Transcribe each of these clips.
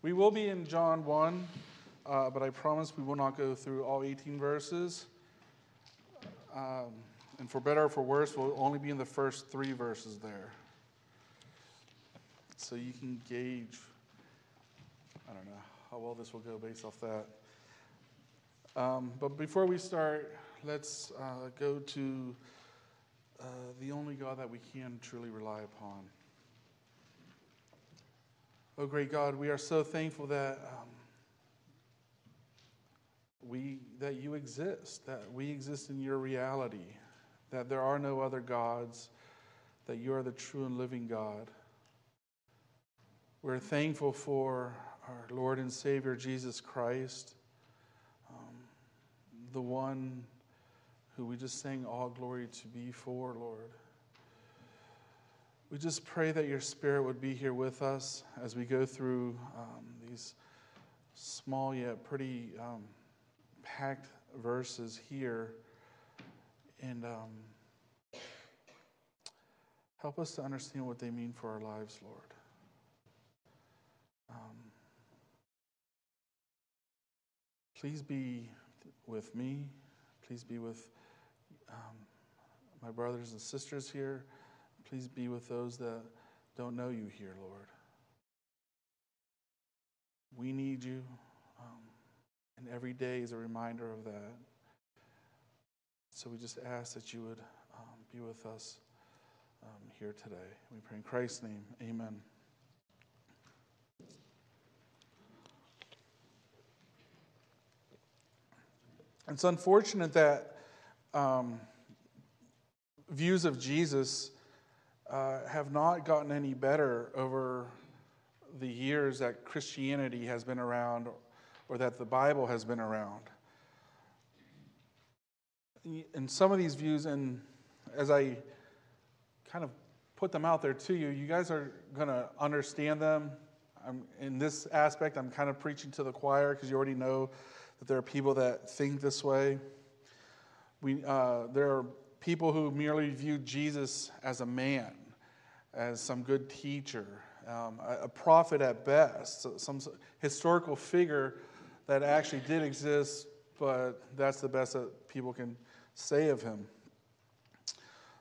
We will be in John 1, uh, but I promise we will not go through all 18 verses. Um, and for better or for worse, we'll only be in the first three verses there. So you can gauge, I don't know how well this will go based off that. Um, but before we start, let's uh, go to uh, the only God that we can truly rely upon. Oh, great God, we are so thankful that um, we that you exist, that we exist in your reality, that there are no other gods, that you are the true and living God. We're thankful for our Lord and Savior Jesus Christ, um, the one who we just sang all glory to be for, Lord. We just pray that your Spirit would be here with us as we go through um, these small yet pretty um, packed verses here. And um, help us to understand what they mean for our lives, Lord. Um, please be with me. Please be with um, my brothers and sisters here. Please be with those that don't know you here, Lord. We need you, um, and every day is a reminder of that. So we just ask that you would um, be with us um, here today. We pray in Christ's name. Amen. It's unfortunate that um, views of Jesus uh, have not gotten any better over the years that Christianity has been around or that the Bible has been around. And some of these views, and as I kind of put them out there to you, you guys are going to understand them. I'm, in this aspect, I'm kind of preaching to the choir because you already know that there are people that think this way. We, uh, there are people who merely view Jesus as a man, as some good teacher, um, a, a, prophet at best, some historical figure that actually did exist, but that's the best that people can say of him.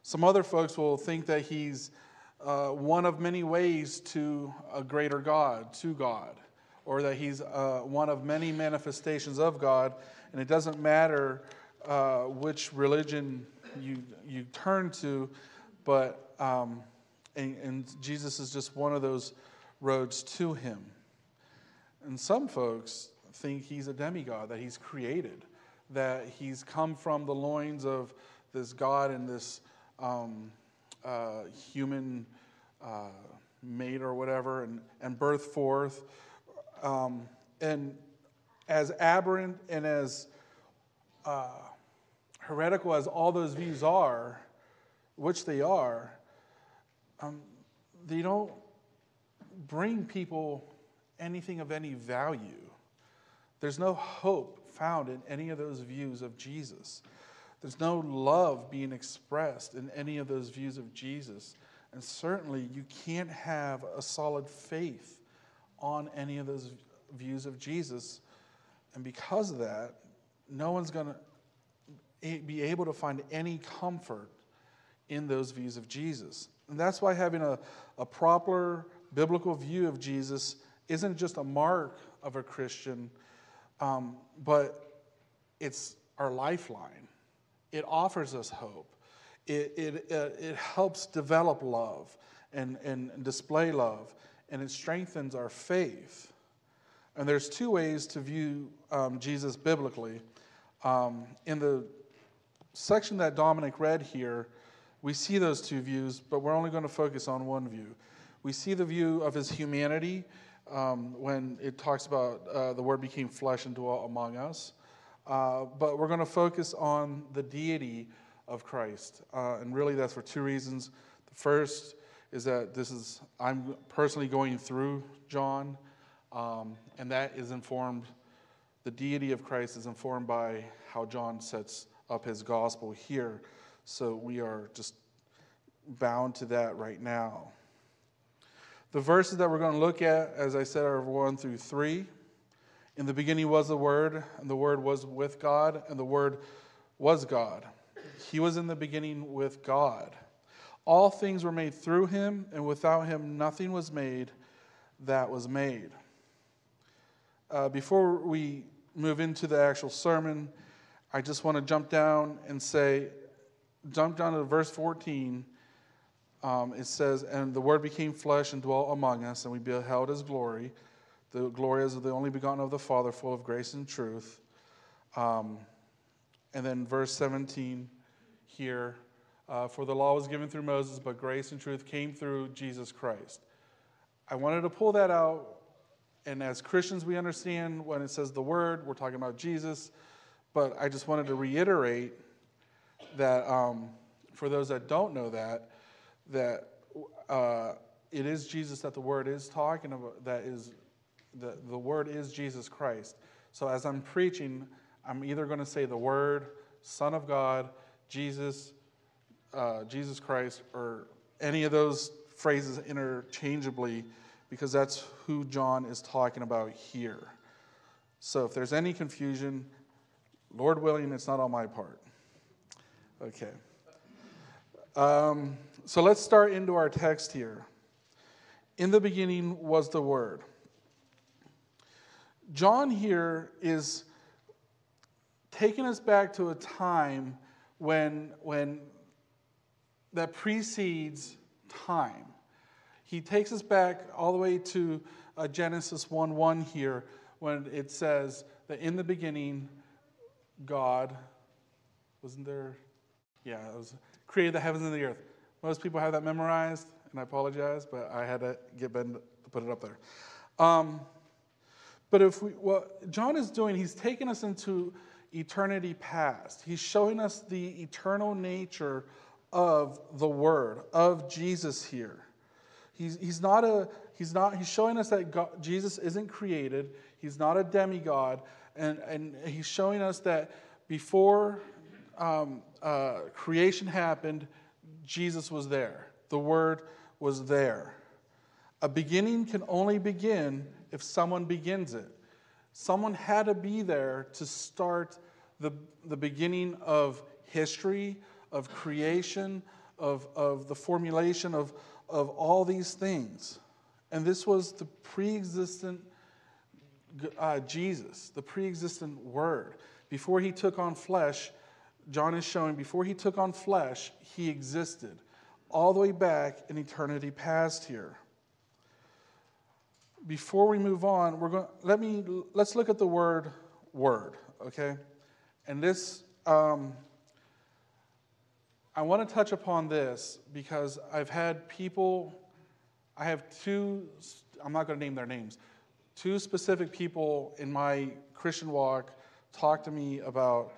Some other folks will think that he's uh, one of many ways to a greater God, to God, or that he's uh, one of many manifestations of God, and it doesn't matter uh, which religion you, you turn to, but um, and, and Jesus is just one of those roads to him. And some folks think he's a demigod, that he's created, that he's come from the loins of this God and this um, uh, human uh, mate or whatever, and, and birth forth. Um, and as aberrant and as uh, heretical as all those views are, which they are, um, they don't bring people anything of any value. There's no hope found in any of those views of Jesus. There's no love being expressed in any of those views of Jesus. And certainly, you can't have a solid faith on any of those views of Jesus. And because of that, no one's going to be able to find any comfort in those views of Jesus. And that's why having a, a proper biblical view of Jesus isn't just a mark of a Christian, um, but it's our lifeline. It offers us hope. It, it, uh, it helps develop love and, and display love, and it strengthens our faith. And there's two ways to view um, Jesus biblically. Um, in the section that Dominic read here, we see those two views, but we're only going to focus on one view. We see the view of his humanity um, when it talks about uh, the word became flesh and dwelt among us. Uh, but we're going to focus on the deity of Christ. Uh, and really, that's for two reasons. The first is that this is, I'm personally going through John, um, and that is informed, the deity of Christ is informed by how John sets up his gospel here. So we are just bound to that right now. The verses that we're going to look at, as I said, are 1 through 3. In the beginning was the Word, and the Word was with God, and the Word was God. He was in the beginning with God. All things were made through him, and without him nothing was made that was made. Uh, before we move into the actual sermon, I just want to jump down and say, jump down to verse 14. Um, it says, And the Word became flesh and dwelt among us, and we beheld his glory. The glory is of the only begotten of the Father, full of grace and truth. Um, and then verse 17 here uh, For the law was given through Moses, but grace and truth came through Jesus Christ. I wanted to pull that out. And as Christians, we understand when it says the word, we're talking about Jesus. But I just wanted to reiterate that um, for those that don't know that, that uh, it is Jesus that the word is talking about, that is, the, the word is Jesus Christ. So as I'm preaching, I'm either going to say the word, Son of God, Jesus, uh, Jesus Christ, or any of those phrases interchangeably because that's who John is talking about here. So if there's any confusion, Lord willing, it's not on my part. Okay. Um, so let's start into our text here. In the beginning was the Word. John here is taking us back to a time when, when that precedes time. He takes us back all the way to uh, Genesis 1 1 here, when it says that in the beginning, God, wasn't there? Yeah, it was created the heavens and the earth. Most people have that memorized, and I apologize, but I had to get Ben to put it up there. Um, but if we, what John is doing, he's taking us into eternity past. He's showing us the eternal nature of the Word, of Jesus here. He's, he's not a, he's not, he's showing us that God, Jesus isn't created. He's not a demigod. And, and he's showing us that before um, uh, creation happened, Jesus was there. The Word was there. A beginning can only begin if someone begins it. Someone had to be there to start the, the beginning of history, of creation, of, of the formulation of, of all these things. And this was the pre existent uh, Jesus, the pre existent Word. Before he took on flesh, John is showing before he took on flesh, he existed all the way back in eternity past here. Before we move on, we're going let me let's look at the word word, okay? And this um, I want to touch upon this because I've had people, I have two, I'm not going to name their names, two specific people in my Christian walk talk to me about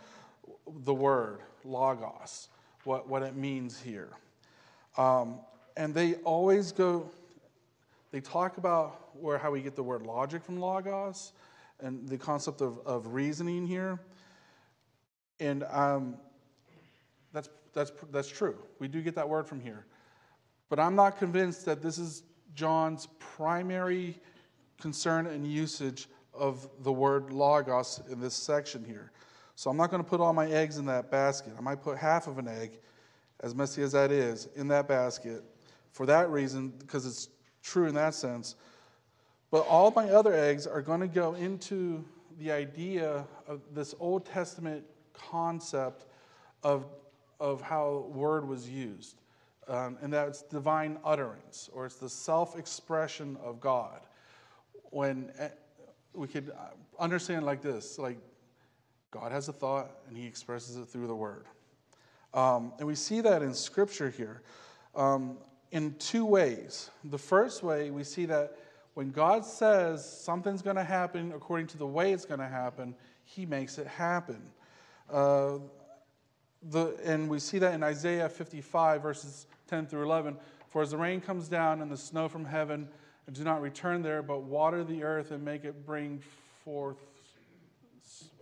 the word, logos, what, what it means here. Um, and they always go, they talk about where how we get the word logic from logos and the concept of, of reasoning here. And um, that's that's, that's true. We do get that word from here. But I'm not convinced that this is John's primary concern and usage of the word logos in this section here. So I'm not going to put all my eggs in that basket. I might put half of an egg, as messy as that is, in that basket for that reason, because it's true in that sense. But all my other eggs are going to go into the idea of this Old Testament concept of of how word was used. Um, and that's divine utterance, or it's the self expression of God. When eh, we could uh, understand like this like, God has a thought and he expresses it through the word. Um, and we see that in scripture here um, in two ways. The first way, we see that when God says something's going to happen according to the way it's going to happen, he makes it happen. Uh, the, and we see that in Isaiah 55, verses 10 through 11. For as the rain comes down and the snow from heaven, and do not return there, but water the earth and make it bring forth.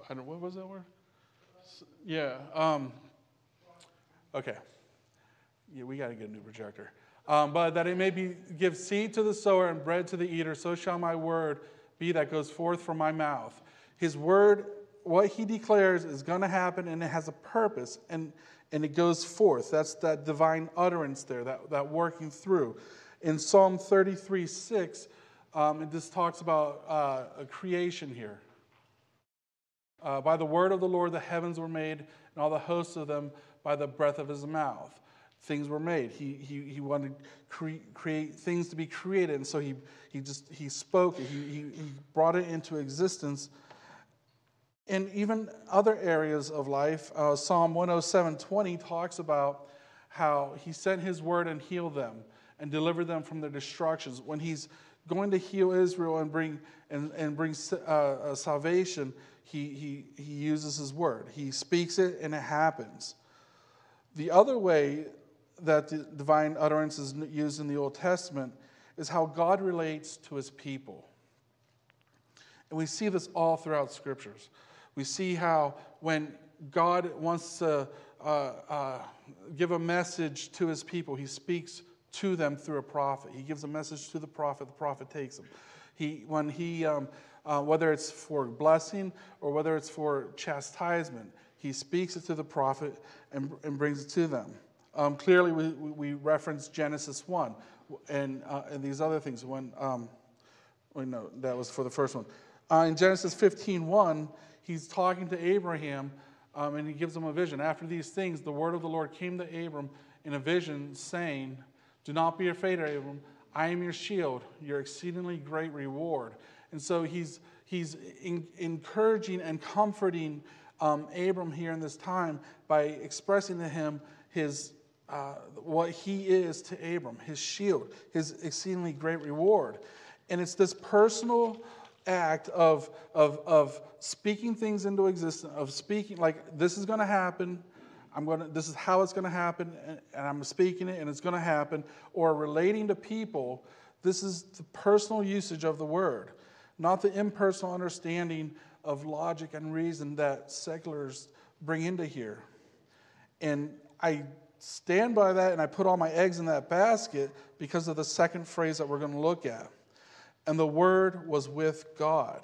I don't. What was that word? Yeah. Um, okay. Yeah, we got to get a new projector. Um, but that it may be give seed to the sower and bread to the eater, so shall my word be that goes forth from my mouth. His word, what he declares, is going to happen, and it has a purpose, and and it goes forth. That's that divine utterance there, that, that working through. In Psalm 33 6, um, this talks about uh, a creation here. Uh, by the word of the Lord, the heavens were made, and all the hosts of them by the breath of his mouth. Things were made. He, he, he wanted to cre- create things to be created, and so he, he just he spoke. He, he, he brought it into existence. And even other areas of life, uh, Psalm 107:20 talks about how he sent his word and healed them and delivered them from their destructions. When he's going to heal Israel and bring and, and bring uh, uh, salvation, he, he, he uses his word. He speaks it and it happens. The other way that the divine utterance is used in the Old Testament is how God relates to his people. And we see this all throughout scriptures. We see how when God wants to uh, uh, give a message to his people, he speaks to them through a prophet. He gives a message to the prophet, the prophet takes them. He, when he, um, uh, whether it's for blessing or whether it's for chastisement, he speaks it to the prophet and, and brings it to them. Um, clearly, we, we reference Genesis 1 and, uh, and these other things. When, um, well, no, that was for the first one. Uh, in Genesis 15 1, he's talking to Abraham um, and he gives him a vision. After these things, the word of the Lord came to Abram in a vision, saying, Do not be afraid, Abram. I am your shield, your exceedingly great reward. And so he's, he's in, encouraging and comforting um, Abram here in this time by expressing to him his, uh, what he is to Abram, his shield, his exceedingly great reward. And it's this personal act of, of, of speaking things into existence, of speaking, like, this is going to happen. I'm going to, this is how it's going to happen, and, I'm speaking it, and it's going to happen. Or relating to people, this is the personal usage of the word, not the impersonal understanding of logic and reason that seculars bring into here. And I stand by that and I put all my eggs in that basket because of the second phrase that we're going to look at and the Word was with God.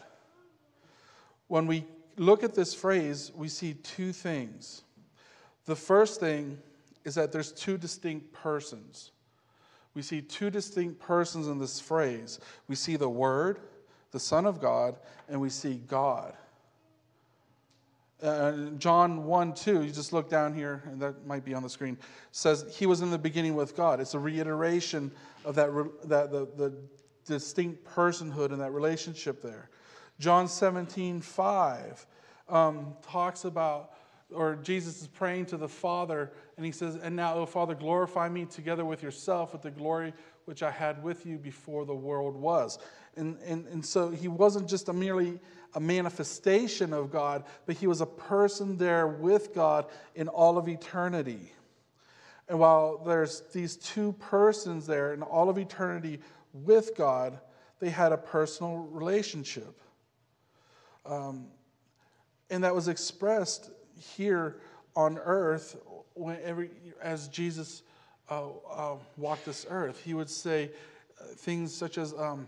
When we look at this phrase, we see two things. The first thing is that there's two distinct persons. We see two distinct persons in this phrase. We see the Word, the Son of God, and we see God. Uh, John 1 2, you just look down here, and that might be on the screen, says, He was in the beginning with God. It's a reiteration of that, that the, the distinct personhood and that relationship there. John 17, 5 um, talks about, or Jesus is praying to the Father, and he says, And now, O Father, glorify me together with yourself with the glory which I had with you before the world was. And, and, and so he wasn't just a merely a manifestation of God, but he was a person there with God in all of eternity. And while there's these two persons there in all of eternity with God, they had a personal relationship. Um, and that was expressed here on earth whenever, as Jesus uh, uh, walked this earth. He would say uh, things such as, um,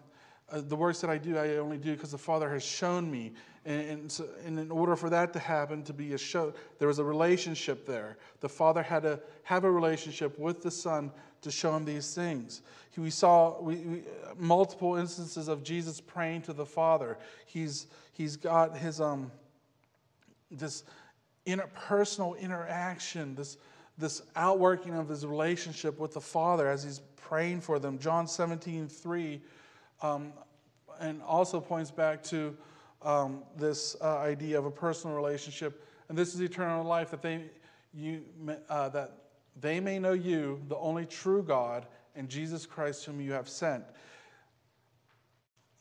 uh, The works that I do, I only do because the Father has shown me. And, and, so, and, in order for that to happen, to be a show, there was a relationship there. The Father had to have a relationship with the Son to show him these things. We saw we, we, multiple instances of Jesus praying to the Father. He's, he's got his, um, this interpersonal interaction, this, this outworking of his relationship with the Father as he's praying for them. John 17, 3, um, and also points back to um, this uh, idea of a personal relationship. And this is eternal life that they, you, uh, that they may know you, the only true God, and Jesus Christ, whom you have sent.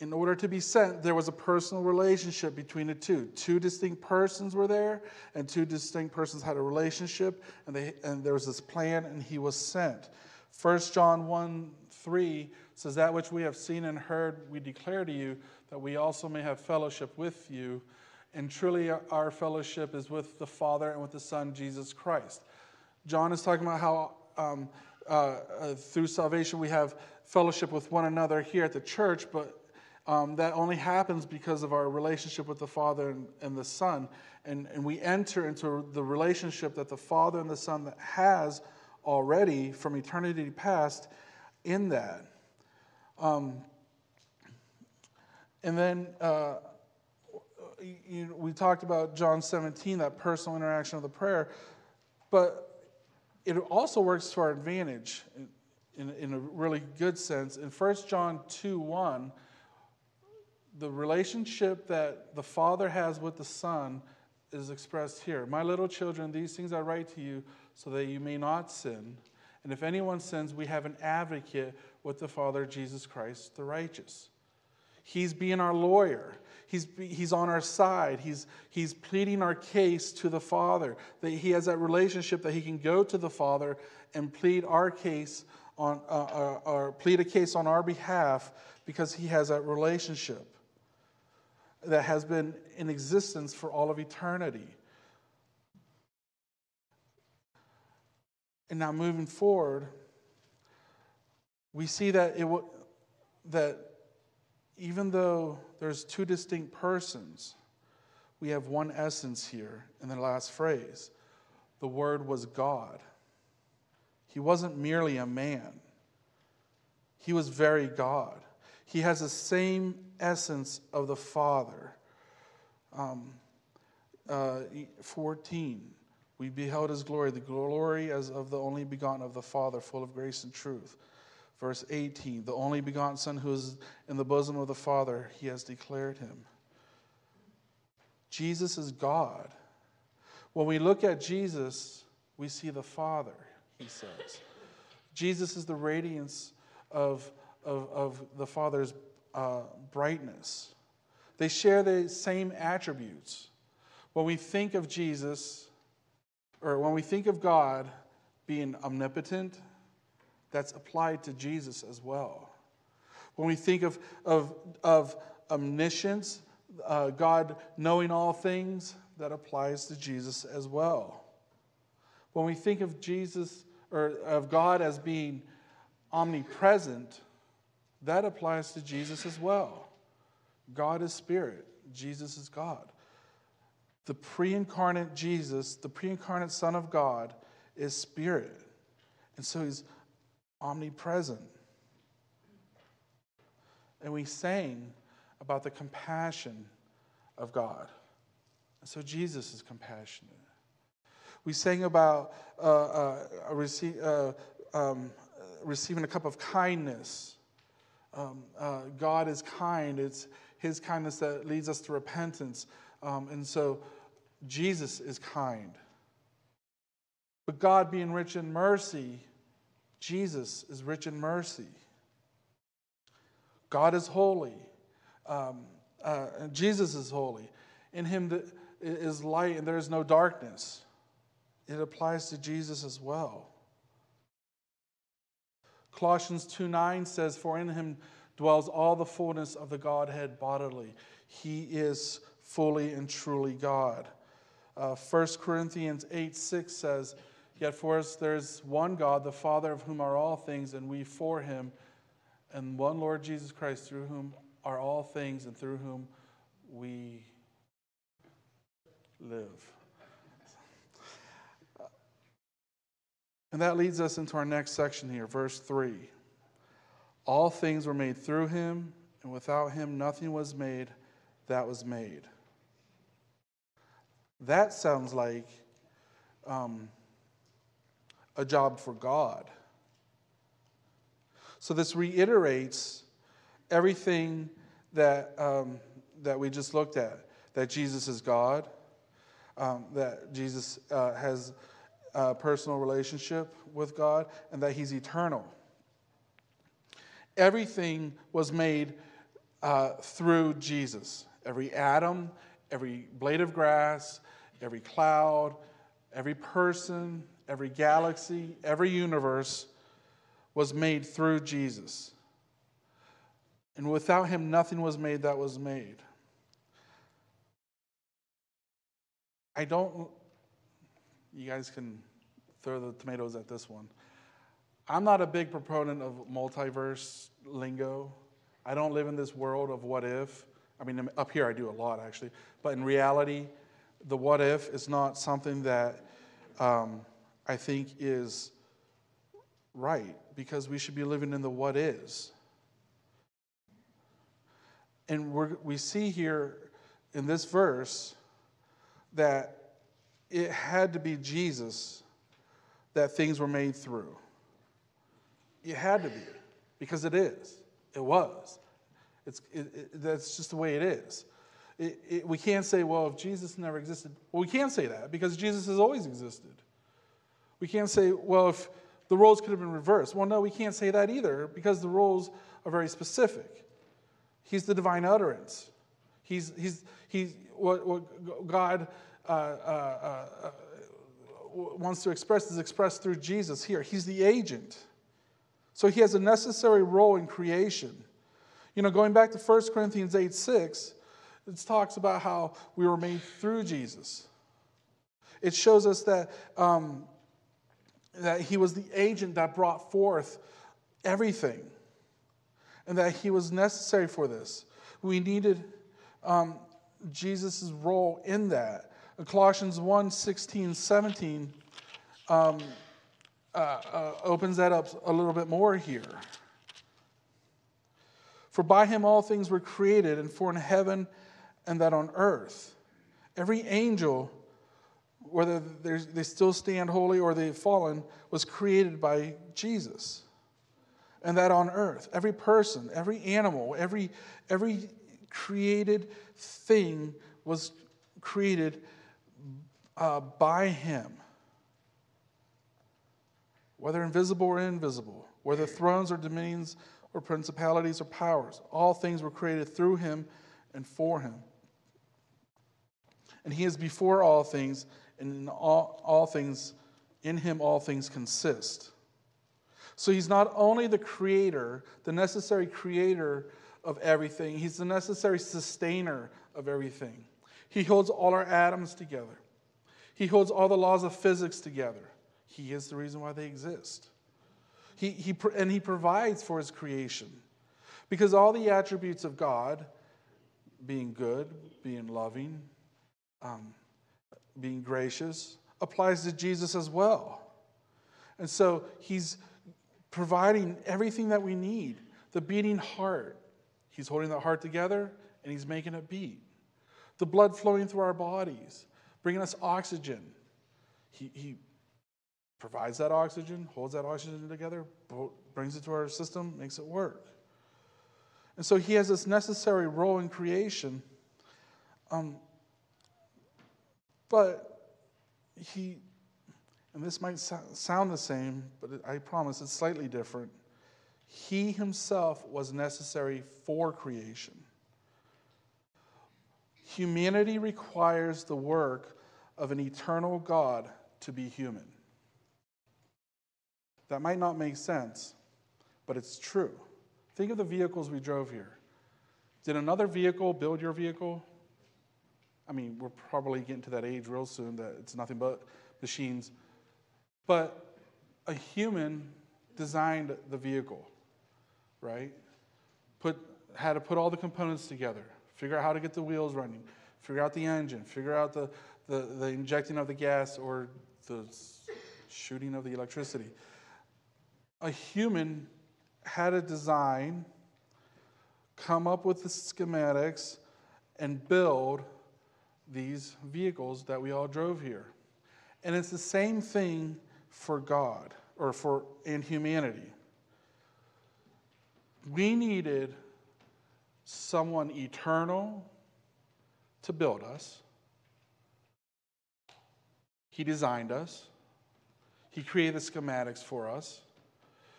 In order to be sent, there was a personal relationship between the two. Two distinct persons were there, and two distinct persons had a relationship, and, they, and there was this plan, and he was sent. 1 John 1 3 says, That which we have seen and heard, we declare to you, that we also may have fellowship with you. And truly, our fellowship is with the Father and with the Son, Jesus Christ. John is talking about how um, uh, uh, through salvation we have fellowship with one another here at the church, but um, that only happens because of our relationship with the Father and, and the Son. And, and we enter into the relationship that the Father and the Son has already from eternity past in that. Um, and then uh, you, we talked about John 17, that personal interaction of the prayer, but it also works to our advantage in, in, in a really good sense. In 1 John 2 1, the relationship that the Father has with the Son is expressed here. My little children, these things I write to you so that you may not sin. And if anyone sins, we have an advocate with the Father, Jesus Christ, the righteous. He's being our lawyer. He's, he's on our side. He's, he's pleading our case to the Father. That he has that relationship that he can go to the Father and plead our case on, uh, uh, or plead a case on our behalf because he has that relationship that has been in existence for all of eternity. And now moving forward, we see that it that even though there's two distinct persons, we have one essence here in the last phrase. The Word was God. He wasn't merely a man, He was very God. He has the same essence of the Father. Um, uh, 14, we beheld his glory, the glory as of the only begotten of the Father, full of grace and truth. Verse 18, the only begotten Son who is in the bosom of the Father, he has declared him. Jesus is God. When we look at Jesus, we see the Father, he says. Jesus is the radiance of of, of the Father's uh, brightness. They share the same attributes. When we think of Jesus, or when we think of God being omnipotent, that's applied to Jesus as well. When we think of, of, of omniscience, uh, God knowing all things, that applies to Jesus as well. When we think of Jesus or of God as being omnipresent, that applies to Jesus as well. God is spirit, Jesus is God. The pre incarnate Jesus, the pre incarnate Son of God, is spirit. And so he's omnipresent. And we sang about the compassion of God. And so Jesus is compassionate. We sang about uh, uh, rece- uh, um, receiving a cup of kindness um, uh, God is kind. It's His kindness that leads us to repentance. Um, and so Jesus is kind. But God being rich in mercy, Jesus is rich in mercy. God is holy. Um, uh, Jesus is holy. In Him is light and there is no darkness. It applies to Jesus as well. Colossians 2 9 says, For in him dwells all the fullness of the Godhead bodily. He is fully and truly God. Uh, 1 Corinthians 8 6 says, Yet for us there's one God, the Father of whom are all things, and we for him, and one Lord Jesus Christ, through whom are all things, and through whom we live. And that leads us into our next section here, verse 3. All things were made through him, and without him nothing was made that was made. That sounds like um, a job for God. So this reiterates everything that, um, that we just looked at that Jesus is God, um, that Jesus uh, has uh, personal relationship with God and that He's eternal. Everything was made uh, through Jesus. Every atom, every blade of grass, every cloud, every person, every galaxy, every universe was made through Jesus. And without him, nothing was made that was made. I don't you guys can throw the tomatoes at this one. I'm not a big proponent of multiverse lingo. I don't live in this world of what if. I mean, up here I do a lot actually, but in reality, the what if is not something that um, I think is right because we should be living in the what is. And we see here in this verse that it had to be Jesus that things were made through. It had to be, because it is. It was. It's, it, it, that's just the way it is. It, we can't say, well, if Jesus never existed. Well, we can't say that because Jesus has always existed. We can't say, well, if the roles could have been reversed. Well, no, we can't say that either because the roles are very specific. He's the divine utterance. He's, he's, he's what, what God uh, uh, uh, wants to express is expressed through Jesus here. He's the agent. So he has a necessary role in creation. You know, going back to 1 Corinthians 8 6, it talks about how we were made through Jesus. It shows us that, um, that he was the agent that brought forth everything and that he was necessary for this. We needed um, Jesus' role in that. Colossians 1 16, 17 um, uh, uh, opens that up a little bit more here. For by him all things were created, and for in heaven and that on earth. Every angel, whether they still stand holy or they've fallen, was created by Jesus. And that on earth. Every person, every animal, every, every created thing was created uh, by him. Whether invisible or invisible, whether thrones or dominions or principalities or powers, all things were created through him and for him. And he is before all things, and in all, all things, in him all things consist. So he's not only the creator, the necessary creator of everything, he's the necessary sustainer of everything. He holds all our atoms together. He holds all the laws of physics together. He is the reason why they exist. He, he, and He provides for His creation. Because all the attributes of God, being good, being loving, um, being gracious, applies to Jesus as well. And so He's providing everything that we need the beating heart. He's holding the heart together and He's making it beat. The blood flowing through our bodies bringing us oxygen. He, he provides that oxygen, holds that oxygen together, brings it to our system, makes it work. And so he has this necessary role in creation. Um, but he, and this might sound the same, but I promise it's slightly different. He himself was necessary for creation. Humanity requires the work of an eternal God to be human. That might not make sense, but it's true. Think of the vehicles we drove here. Did another vehicle build your vehicle? I mean, we're probably getting to that age real soon that it's nothing but machines. But a human designed the vehicle, right? Put, had to put all the components together, figure out how to get the wheels running, figure out the engine, figure out the, the, the injecting of the gas or the shooting of the electricity. A human had a design, come up with the schematics, and build these vehicles that we all drove here. And it's the same thing for God or for in humanity. We needed someone eternal to build us. He designed us. He created schematics for us.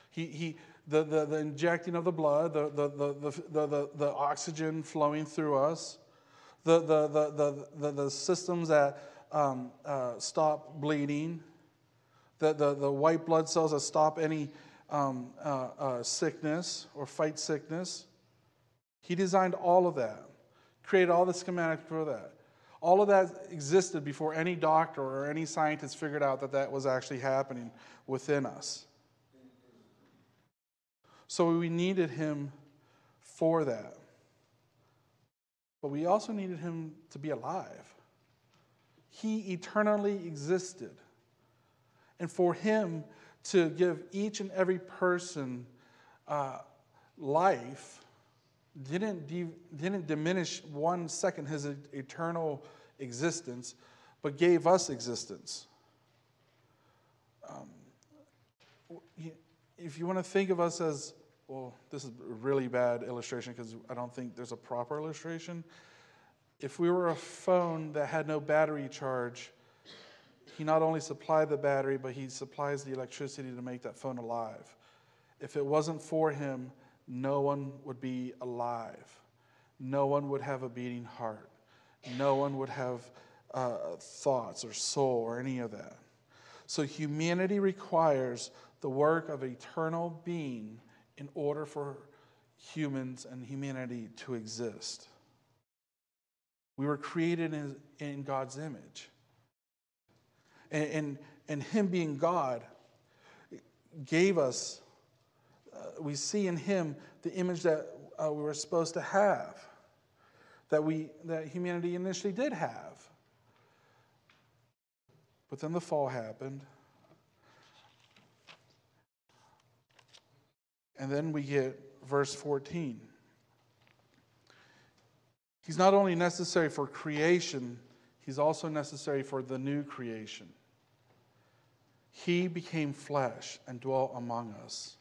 He, he, the, the, the injecting of the blood, the, the, the, the, the, the oxygen flowing through us, the, the, the, the, the, the systems that um, uh, stop bleeding, the, the, the white blood cells that stop any um, uh, uh, sickness or fight sickness. He designed all of that, created all the schematics for that. All of that existed before any doctor or any scientist figured out that that was actually happening within us. So we needed him for that. But we also needed him to be alive. He eternally existed. And for him to give each and every person uh, life didn't, de- didn't diminish one second his eternal existence, but gave us existence. Um, if you want to think of us as, well, this is a really bad illustration because I don't think there's a proper illustration. If we were a phone that had no battery charge, he not only supplied the battery, but he supplies the electricity to make that phone alive. If it wasn't for him, no one would be alive. No one would have a beating heart. No one would have uh, thoughts or soul or any of that. So humanity requires the work of eternal being in order for humans and humanity to exist. We were created in, in God's image. And, and, and Him being God gave us, we see in Him the image that uh, we were supposed to have, that, we, that humanity initially did have. But then the fall happened. And then we get verse 14. He's not only necessary for creation, he's also necessary for the new creation. He became flesh and dwelt among us.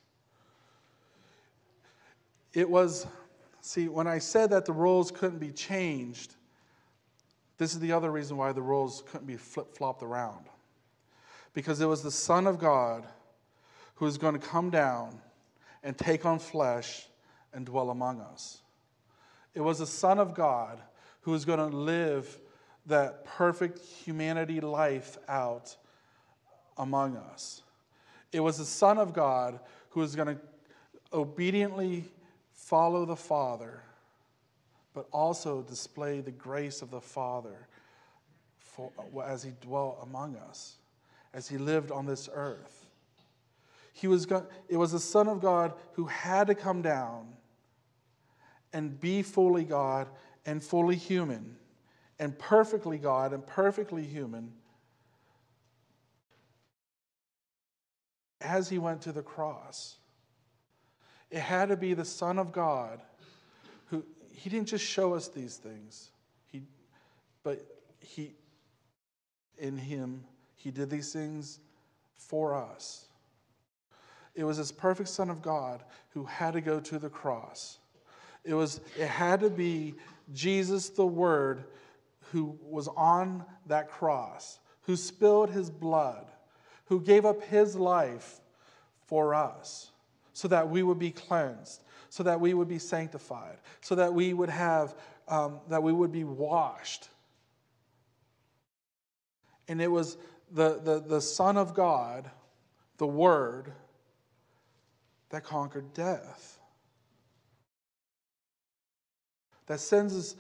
It was, see, when I said that the roles couldn't be changed, this is the other reason why the roles couldn't be flip flopped around. Because it was the Son of God who was going to come down and take on flesh and dwell among us. It was the Son of God who was going to live that perfect humanity life out among us. It was the Son of God who was going to obediently follow the Father, but also display the grace of the Father for, as he dwelt among us, as he lived on this earth. He was it was the Son of God who had to come down and be fully God and fully human, and perfectly God and perfectly human as he went to the cross. It had to be the Son of God who, he didn't just show us these things, he, but he, in him, he did these things for us. It was this perfect Son of God who had to go to the cross. It, was, it had to be Jesus, the Word, who was on that cross, who spilled his blood, who gave up his life for us so that we would be cleansed, so that we would be sanctified, so that we would have, um, that we would be washed. And it was the, the, the Son of God, the Word, that conquered death. That sends his,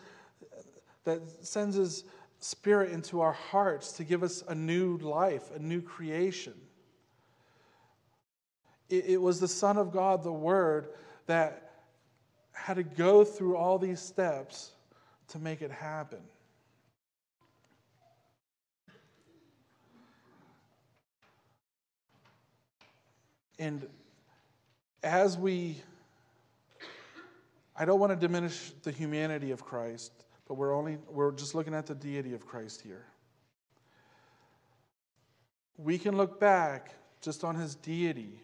that sends his spirit into our hearts to give us a new life, a new creation. It, it was the Son of God, the Word, that had to go through all these steps to make it happen. And as we, I don't want to diminish the humanity of Christ, but we're only, we're just looking at the deity of Christ here. We can look back just on his deity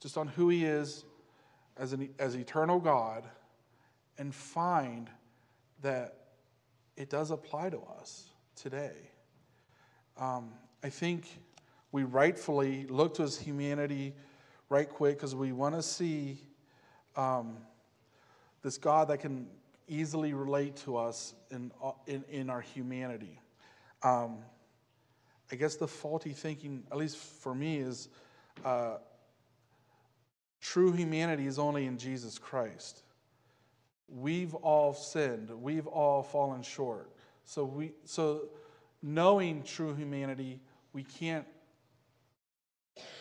just on who he is as, an, as eternal God and find that it does apply to us today. Um, I think we rightfully look to his humanity right quick because we want to see um, this God that can easily relate to us in, in, in our humanity. Um, I guess the faulty thinking, at least for me, is uh, True humanity is only in Jesus Christ. We've all sinned. We've all fallen short. So we so knowing true humanity, we can't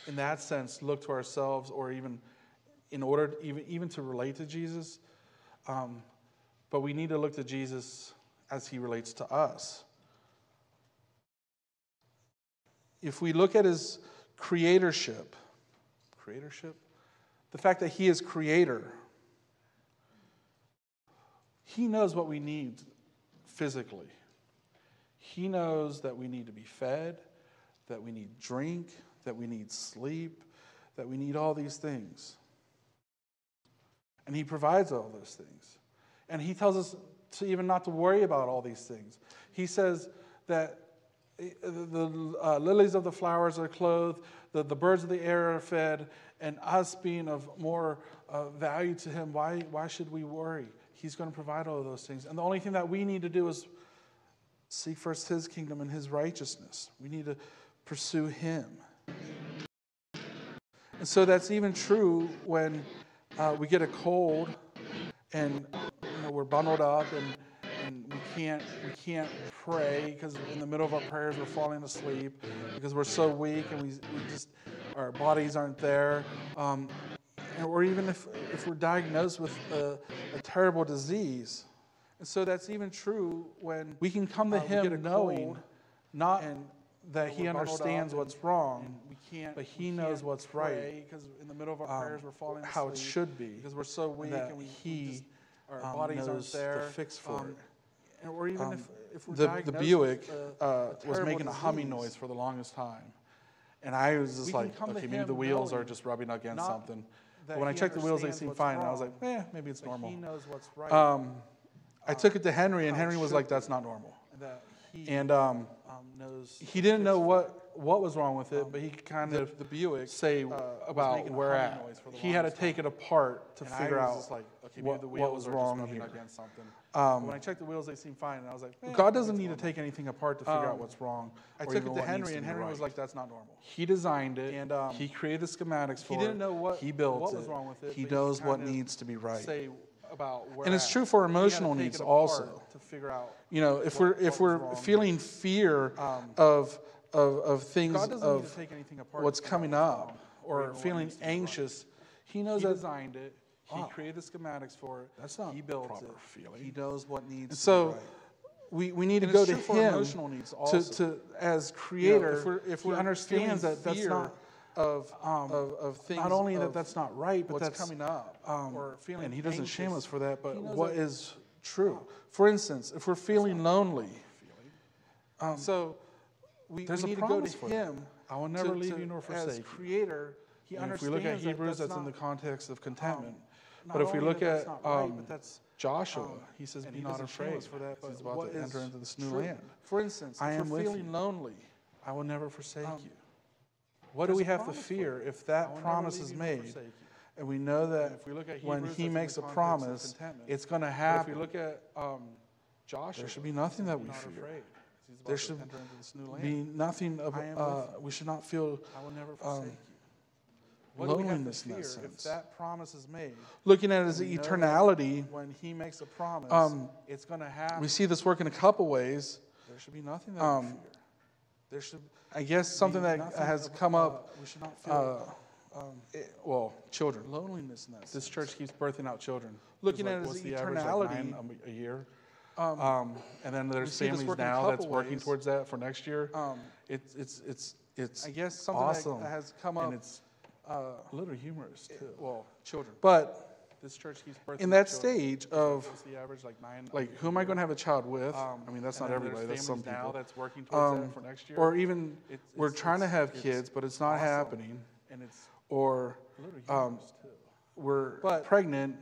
in that sense look to ourselves or even in order even, even to relate to Jesus. Um, but we need to look to Jesus as he relates to us. If we look at his creatorship, creatorship, the fact that he is creator, he knows what we need physically. He knows that we need to be fed, that we need drink, that we need sleep, that we need all these things. And He provides all those things. And He tells us to even not to worry about all these things. He says that eh, the uh, lilies of the flowers are clothed, the, the birds of the air are fed, and us being of more uh, value to Him, why, why should we worry? He's going to provide all of those things. And the only thing that we need to do is seek first His kingdom and His righteousness. We need to pursue Him. And so that's even true when uh, we get a cold and you know, we're bundled up and, and we can't we can't pray because in the middle of our prayers we're falling asleep because we're so weak and we, we just our bodies aren't there. Um, or even if, if we're diagnosed with a, a, terrible disease. And so that's even true when we can come to uh, Him knowing cold, not and that He understands what's wrong, we can't, but He knows what's right. Because in the middle of our um, prayers, we're falling asleep. How it should be. Because we're so weak and we, He we just, our um, bodies aren't there. The fix for um, it. Or even if, um, if we're the, the Buick uh, was making disease. a humming noise for the longest time. And I was just like, okay, maybe the wheels are just rubbing against something. But when I checked the wheels, they seemed fine. And I was like, eh, maybe it's normal. He knows what's right. Um, I took it to Henry, and Henry was like, that's not normal. And um, knows he didn't know what what was wrong with it, um, but he kind of the Buick say uh, about where at. He had to take it apart to and figure out like, okay, what, what, was wrong here. Against something. Um, when I checked the wheels, they seemed fine, and I was like, eh, God doesn't need to take anything apart to figure um, out what's wrong. I took it to Henry, and Henry right. was like, "That's not normal." He designed it, and um, he created the schematics for it. He didn't know what he built what was wrong with it. He knows what needs to be right. Say about where and it's true for emotional needs also. To figure out, you know, if we're if we're feeling fear um, of of, of things of what's coming up or feeling anxious, he knows he that designed it. He oh, created the schematics for it. That's not he built proper it. feeling. He knows what needs. And so, right. we, we need and to go to him emotional needs to, to as creator. You know, if we're, if we understands that that's not of, um, of, of things. Not only that that's not right, but that's coming up um, or feeling. And he doesn't anxious. shame us for that. But what is true? For instance, if we're feeling lonely, um, so we, there's we a need to go to him. I will never to, leave to, you nor forsake you. as creator. He and understands if we look at Hebrews, that that's, in the context of contentment. Um, but if we look at right, um, Joshua, um, he says, "Be not afraid." For that, he's about to enter into this new true. land. For instance, I am feeling you. lonely, I will never forsake um, you. What do we have to fear if that promise is made? And we know that if we look at when He makes a promise, it's going to happen. If we look at um, Joshua, there should be nothing that we fear. Afraid there should be nothing of, uh, we should not feel I will never forsake um, you. What loneliness in that sense. If that promise is made, looking at it as eternality, when He makes a promise, um, it's going to happen. We see this work in a couple ways. There should be nothing that um, we fear. There should. I guess something that has come uh, up. We should not feel. Uh, um, it, well, children. Loneliness in that. This sense. church keeps birthing out children. Looking like, at it as eternality, like nine a year. Um, um, and then there's families now that's working towards that for next year. Um, it's it's it's it's I guess something awesome. that has come up. And it's uh, a little humorous too. Well, children. But this church keeps birthing in that children. stage of What's the average like nine? Like who am I going to have a child with? Um, I mean that's not everybody. That's some people. now that's working towards um, that for next year. Or even it's, we're trying to have kids, but it's not awesome. happening. And it's or um, we're but pregnant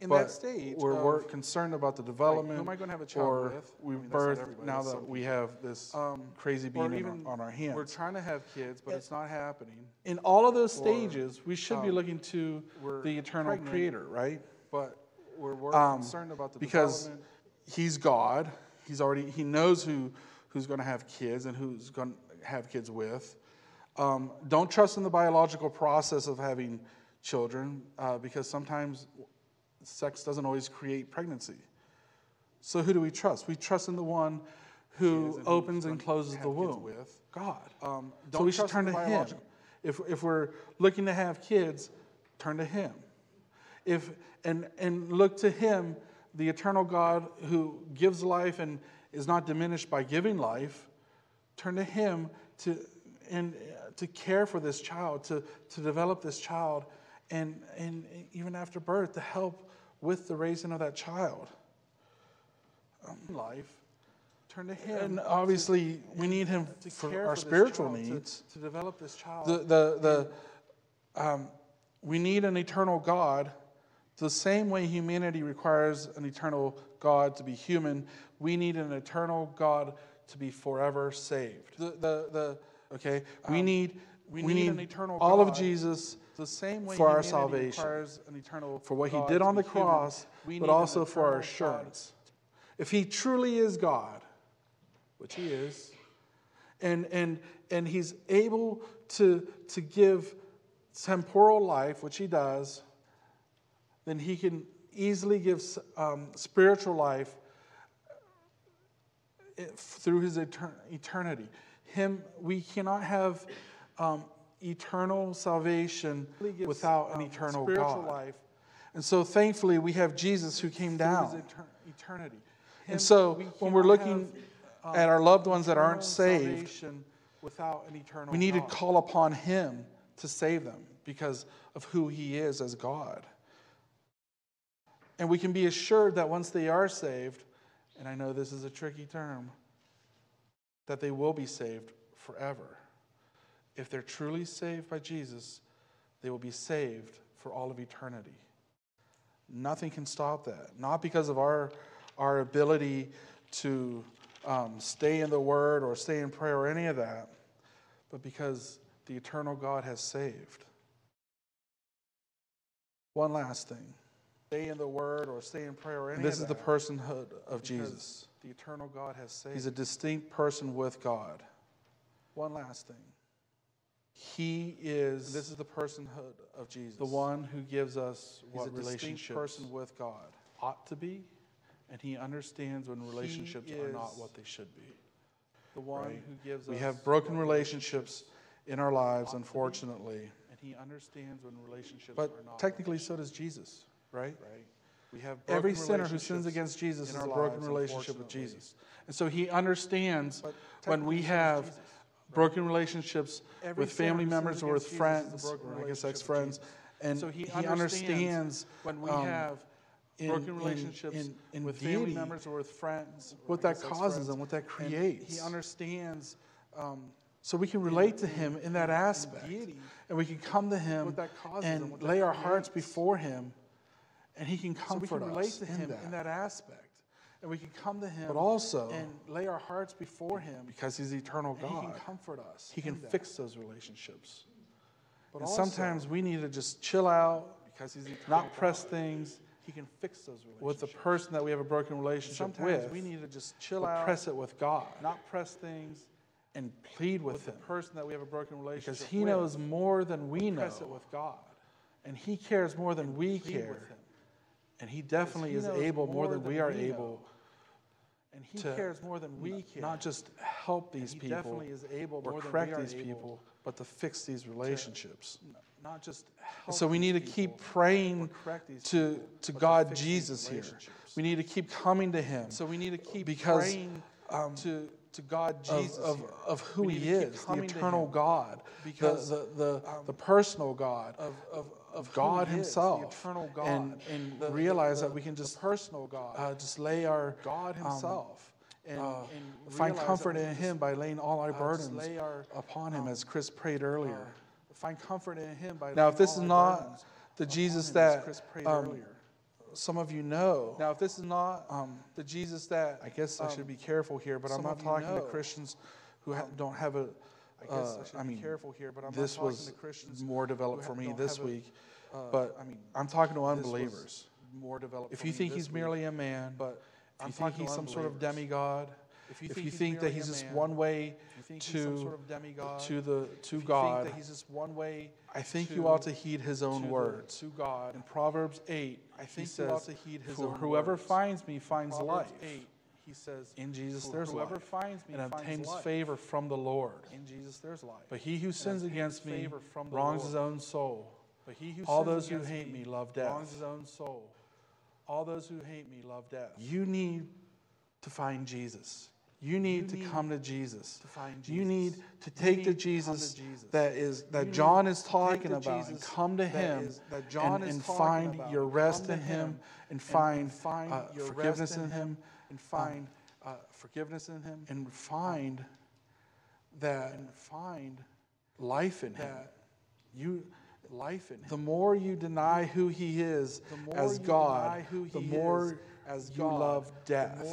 in but that stage, we're, we're concerned about the development. Like, who am I going to have a child or with? we I mean, birth now that we have this um, crazy being even, on our hands. We're trying to have kids, but it, it's not happening. In all of those stages, we should um, be looking to the eternal pregnant, Creator, right? But we're, we're um, concerned about the because He's God. He's already He knows who who's going to have kids and who's going to have kids with. Um, don't trust in the biological process of having children uh, because sometimes sex doesn't always create pregnancy. So who do we trust? We trust in the one who opens and closes the womb. With God. Um, so we should turn to Him. If, if we're looking to have kids, turn to Him. if and and look to him, the eternal God who gives life and is not diminished by giving life, turn to him to and uh, to care for this child, to to develop this child, and and even after birth, to help with the raising of that child. Um, life. Turn to him. And obviously, we need him to for care our for spiritual child, to- needs. To develop this child. The, the, the, um, we need an eternal God. The same way humanity requires an eternal God to be human, we need an eternal God to be forever saved. The, the, the, okay, we need, we, need, an eternal all of Jesus the same way for our salvation, for what he did on the cross, but also for our eternal God. assurance. If he truly is God, which he is, and, and, and he's able to, to give temporal life, which he does, then he can easily give um, spiritual life eh, through his etern- eternity. Him, we cannot have um, eternal salvation without an um, eternal God. life And so thankfully we have Jesus who came down. eter- eternity. And so when we're looking have, at our loved ones that aren't saved, without an eternal we need to call upon him to save them because of who he is as God. And we can be assured that once they are saved, and I know this is a tricky term, that they will be saved forever. If they're truly saved by Jesus, they will be saved for all of eternity. Nothing can stop that. Not because of our, our ability to um, stay in the Word or stay in prayer or any of that, but because the eternal God has saved. One last thing. stay in the Word or stay in prayer or any this is the personhood of Jesus. The eternal God has saved. He's a distinct person with God. One last thing. He is This is the personhood of Jesus. the one who gives us He's what a distinct person with God. ought to be, and he understands when relationships are not what they should be. The one Right. who gives We us We have broken relationships in our lives, unfortunately. and He understands when relationships But are not. But technically, so does Jesus, right? right. We have Every sinner who sins against Jesus our a broken lives, relationship with. Jesus. And so he understands when we technically, so does have Jesus. Broken relationships Every with family members or with friends, or I guess ex-friends, and So he he understands understands when we um, have in- broken relationships in- in with family members or with friends, what that causes and what that and creates. He understands um, So we can relate to him in that aspect. deity, And we can come to him and and lay our hearts before him, and he can so comfort we can relate us to in that. in that aspect, and we can come to him But also, and lay our hearts before him, because he's eternal and he can comfort us. he can that. fix those relationships. But and also, sometimes we need to just chill out, because he's eternal not press God, things he can fix those relationships. with the person that we have a broken relationship with. Sometimes with, we need to just chill out, press it with God not press things and plead with with the person that we have a broken relationship Because he with. knows more than we know, press it with God. and he cares more than we care. with him. And he definitely he is able more more than than we are we able And he to cares more than we care. not just help these he people definitely is able or more than correct these people, but to fix these relationships. not just help so we need to keep praying to, to God Jesus here. We need to keep coming to Him So we need to keep because praying um, to, to God Jesus of, here. of who He need to keep is, the eternal God, because, the, the, the, um, the personal God of, of, of God Himself, the eternal God, and, and the- the- realize the- that we can just personal God, uh, just lay our God um, Himself, and, uh, and find comfort in Him by laying all our uh, burdens our, upon Him, um, as Chris prayed earlier. uh, find comfort in Him by now, if this is not the Jesus that Chris prayed um, earlier. some of you know, Now, if this is not um, the Jesus that I guess I should um, be careful here, but I'm not talking to Christians who ha- um, don't have a. I guess uh, I should I be mean, careful here, but I'm this not was to Christians more who developed ha- for me don't this have a- week, uh, but I mean, I'm talking to this was unbelievers. more developed. If for you me think this he's week, merely a man, but if I'm you think talking he's some sort of unbelievers. demigod, if you think, that merely he's a just man, one way if you think he's some to sort of demigod, to the to you God, think that he's just one way I think to- you ought to heed his to own the- words. to God. In Proverbs 8, I he think you ought says, to heed his "For own whoever words." finds me finds Proverbs life. 8, he says, In Jesus there's whoever life, finds me and finds obtains life. favor from the Lord. In Jesus there's life. But he who sins against me favor from the wrongs Lord. his own soul. But he who All sins those who against hate me me love death. wrongs his own soul. All those who hate me love death. You need to find Jesus. You need to need come to Jesus. to find You need to take need the to to Jesus Jesus. that is that You John is talking about and come to Him is- and, and find about your rest in Him and and find, find uh, your forgiveness in Him and find uh, forgiveness in him and find that and find life in Him. you life in him. The more you deny who He is The more as God, the he more as you God, love death.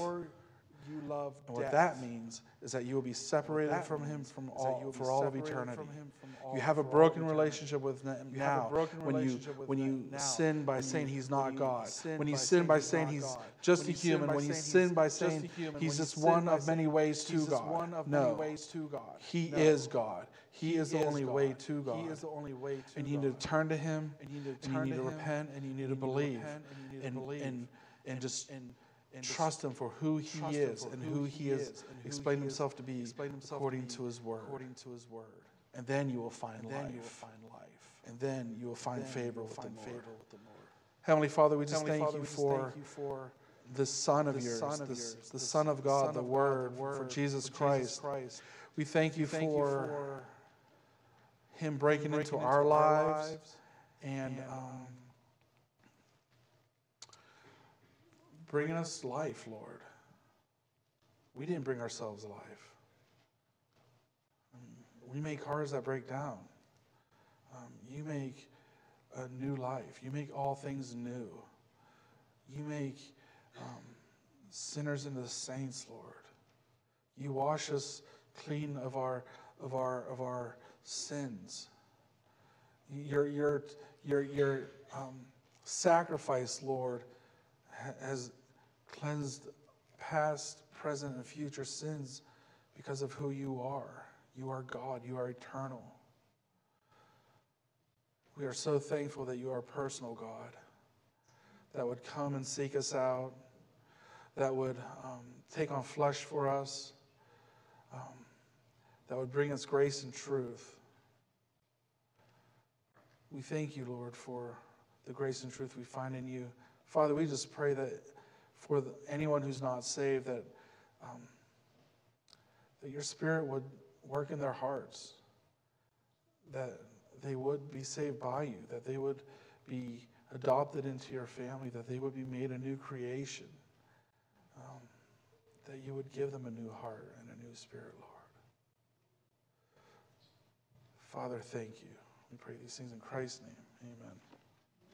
You love And what death. that means is that you will be separated from Him from all for all of eternity. from him from all- You have a broken relationship with Him You have a now. when you when you sin by saying He's not God. When you sin by saying He's just a human. When you sin by saying. He's just one of many ways to God. one of no, many ways to God. He is God. He, is the only way to God. He is the only way to and you need to turn to Him. And you need to and you turn need to to repent and you need to you need to believe and you need to and, believe, and, and just and, and trust Him for who He is and who He He is, is and explain He is, Himself to be explain Himself to according to His Word. according to His word. And then you will find life. then you will find life. and then you will find favor with the Lord. favor with the Lord. Heavenly Father, we just thank you for thank you for the Son of yours, the, yours, the the Son of God, the Word, for Jesus Christ. We thank you for, Him breaking, into, our, lives, and, and, um, bringing us life, Lord. We didn't bring ourselves life. Um, we make cars that break down. Um, you make a new life. You make all things new. You make um, sinners into saints, Lord. You wash us clean of our of our of our sins. Your your your your um, sacrifice, Lord, has cleansed past, present, and future sins because of who you are. You are God. You are eternal. We are so thankful that you are a personal God that would come and seek us out, that would um, take on flesh for us, um, that would bring us grace and truth. We thank you, Lord, for the grace and truth we find in you. Father, we just pray that for the, anyone who's not saved, that, um, that your Spirit would work in their hearts, that they would be saved by you, that they would be adopted into your family, that they would be made a new creation, um, that you would give them a new heart and a new spirit, Lord. Father, thank you. We pray these things in Christ's name. Amen.